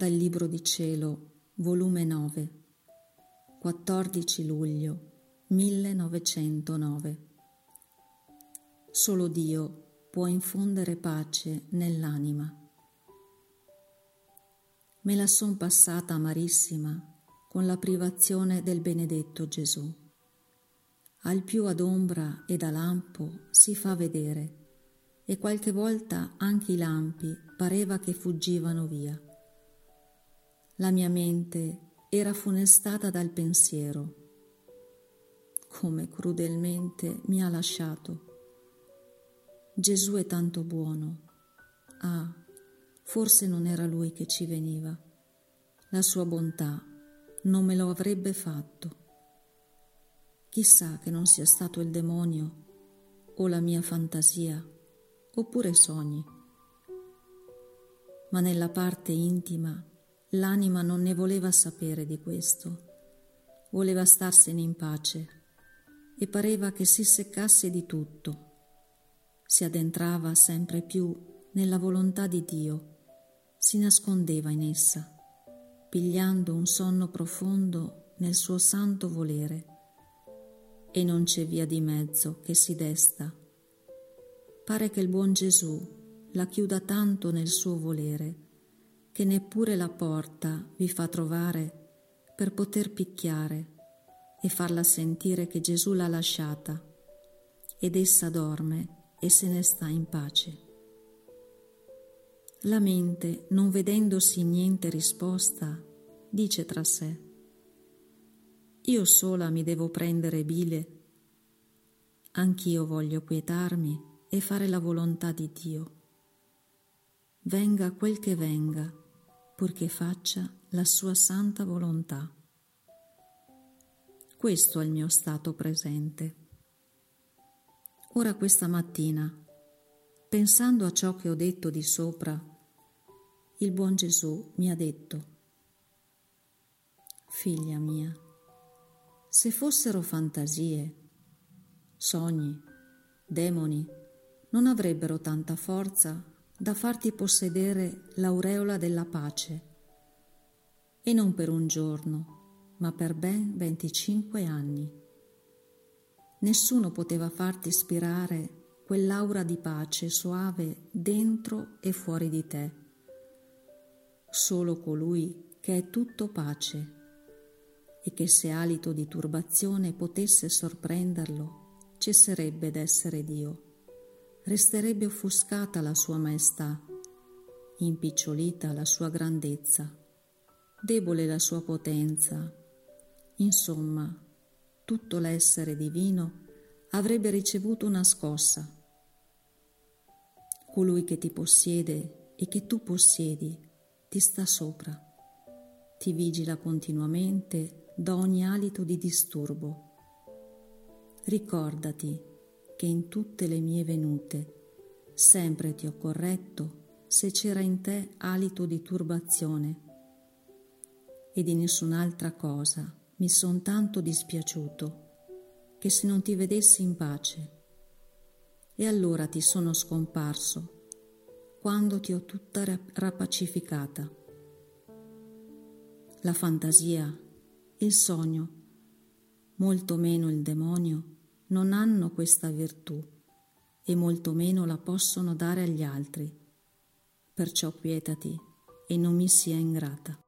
Dal Libro di Cielo, volume 9, 14 luglio 1909. Solo Dio può infondere pace nell'anima. Me la son passata amarissima con la privazione del benedetto Gesù. Al più ad ombra ed a lampo si fa vedere, e qualche volta anche i lampi pareva che fuggivano via. La mia mente era funestata dal pensiero. Come crudelmente mi ha lasciato. Gesù è tanto buono. Ah, forse non era lui che ci veniva. La sua bontà non me lo avrebbe fatto. Chissà che non sia stato il demonio o la mia fantasia oppure sogni. Ma nella parte intima L'anima non ne voleva sapere di questo, voleva starsene in pace e pareva che si seccasse di tutto. Si addentrava sempre più nella volontà di Dio, si nascondeva in essa, pigliando un sonno profondo nel suo santo volere. E non c'è via di mezzo che si desta. Pare che il buon Gesù la chiuda tanto nel suo volere che neppure la porta vi fa trovare per poter picchiare e farla sentire che Gesù l'ha lasciata ed essa dorme e se ne sta in pace. La mente, non vedendosi niente risposta, dice tra sé, io sola mi devo prendere bile, anch'io voglio quietarmi e fare la volontà di Dio. Venga quel che venga, purché faccia la sua santa volontà. Questo è il mio stato presente. Ora questa mattina, pensando a ciò che ho detto di sopra, il buon Gesù mi ha detto, Figlia mia, se fossero fantasie, sogni, demoni, non avrebbero tanta forza da farti possedere l'aureola della pace, e non per un giorno, ma per ben 25 anni. Nessuno poteva farti ispirare quell'aura di pace soave dentro e fuori di te. Solo colui che è tutto pace e che se alito di turbazione potesse sorprenderlo, cesserebbe d'essere Dio resterebbe offuscata la sua maestà, impicciolita la sua grandezza, debole la sua potenza. Insomma, tutto l'essere divino avrebbe ricevuto una scossa. Colui che ti possiede e che tu possiedi ti sta sopra, ti vigila continuamente da ogni alito di disturbo. Ricordati che in tutte le mie venute sempre ti ho corretto se c'era in te alito di turbazione e di nessun'altra cosa mi son tanto dispiaciuto che se non ti vedessi in pace. E allora ti sono scomparso quando ti ho tutta rapacificata. La fantasia, il sogno, molto meno il demonio, non hanno questa virtù e molto meno la possono dare agli altri. Perciò quietati e non mi sia ingrata.